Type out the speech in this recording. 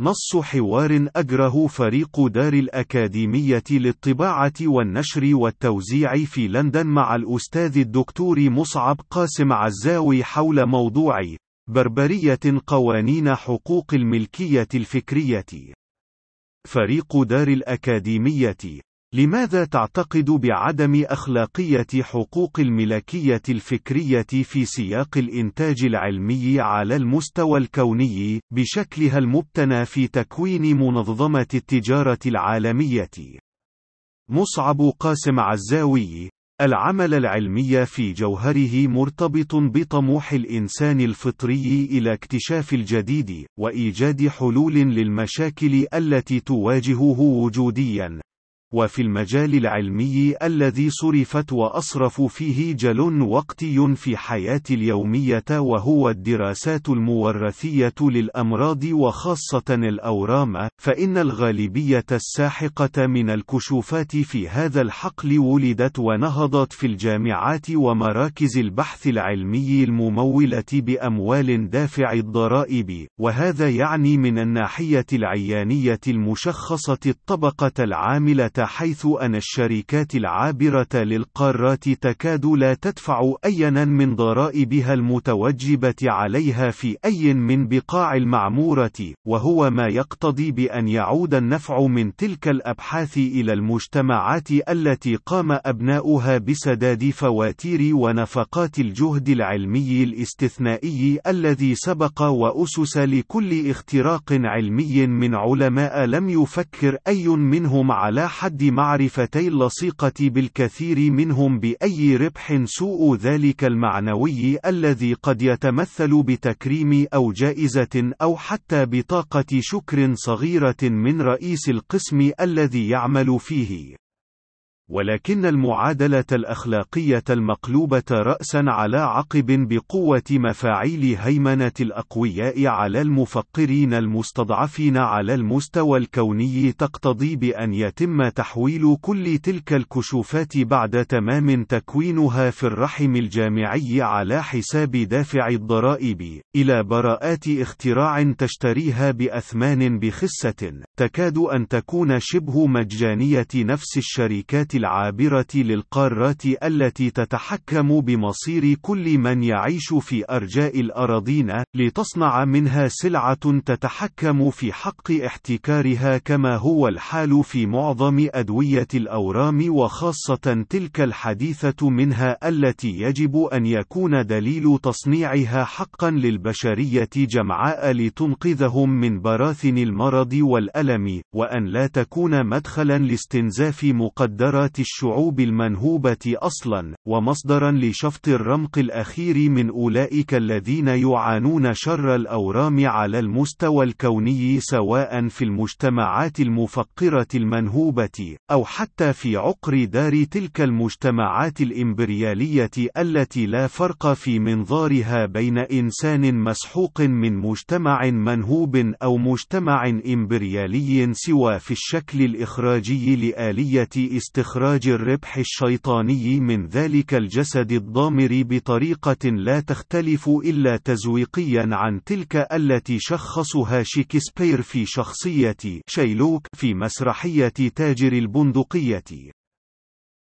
نص حوار أجره فريق دار الأكاديمية للطباعة والنشر والتوزيع في لندن مع الأستاذ الدكتور مصعب قاسم عزاوي حول موضوع بربرية قوانين حقوق الملكية الفكرية. فريق دار الأكاديمية لماذا تعتقد بعدم أخلاقية حقوق الملكية الفكرية في سياق الإنتاج العلمي على المستوى الكوني، بشكلها المبتنى في تكوين منظمة التجارة العالمية؟ مصعب قاسم عزاوي العمل العلمي في جوهره مرتبط بطموح الإنسان الفطري إلى اكتشاف الجديد، وإيجاد حلول للمشاكل التي تواجهه وجوديًا، وفي المجال العلمي الذي صرفت وأصرف فيه جل وقتي في حياتي اليومية وهو الدراسات المورثية للأمراض وخاصة الأورام، فإن الغالبية الساحقة من الكشوفات في هذا الحقل ولدت ونهضت في الجامعات ومراكز البحث العلمي الممولة بأموال دافع الضرائب، وهذا يعني من الناحية العيانية المشخصة الطبقة العاملة حيث أن الشركات العابرة للقارات تكاد لا تدفع أيا من ضرائبها المتوجبة عليها في أي من بقاع المعمورة، وهو ما يقتضي بأن يعود النفع من تلك الأبحاث إلى المجتمعات التي قام أبناؤها بسداد فواتير ونفقات الجهد العلمي الاستثنائي الذي سبق وأسس لكل اختراق علمي من علماء لم يفكر أي منهم على حد حد معرفتي اللصيقة بالكثير منهم بأي ربح سوء ذلك المعنوي الذي قد يتمثل بتكريم أو جائزة أو حتى بطاقة شكر صغيرة من رئيس القسم الذي يعمل فيه. ولكن المعادلة الأخلاقية المقلوبة رأسا على عقب بقوة مفاعيل هيمنة الأقوياء على المفقرين المستضعفين على المستوى الكوني تقتضي بأن يتم تحويل كل تلك الكشوفات بعد تمام تكوينها في الرحم الجامعي على حساب دافع الضرائب، إلى براءات اختراع تشتريها بأثمان بخسة، تكاد أن تكون شبه مجانية نفس الشركات العابرة للقارات التي تتحكم بمصير كل من يعيش في أرجاء الأراضين، لتصنع منها سلعة تتحكم في حق احتكارها كما هو الحال في معظم أدوية الأورام وخاصة تلك الحديثة منها التي يجب أن يكون دليل تصنيعها حقا للبشرية جمعاء لتنقذهم من براثن المرض والألم، وأن لا تكون مدخلا لاستنزاف مقدرات الشعوب المنهوبة أصلا، ومصدرا لشفط الرمق الأخير من أولئك الذين يعانون شر الأورام على المستوى الكوني سواء في المجتمعات المفقرة المنهوبة، أو حتى في عقر دار تلك المجتمعات الإمبريالية التي لا فرق في منظارها بين إنسان مسحوق من مجتمع منهوب أو مجتمع إمبريالي سوى في الشكل الإخراجي لآلية استخراج إخراج الربح الشيطاني من ذلك الجسد الضامر بطريقة لا تختلف إلا تزويقيا عن تلك التي شخصها شكسبير في شخصية شيلوك في مسرحية تاجر البندقية.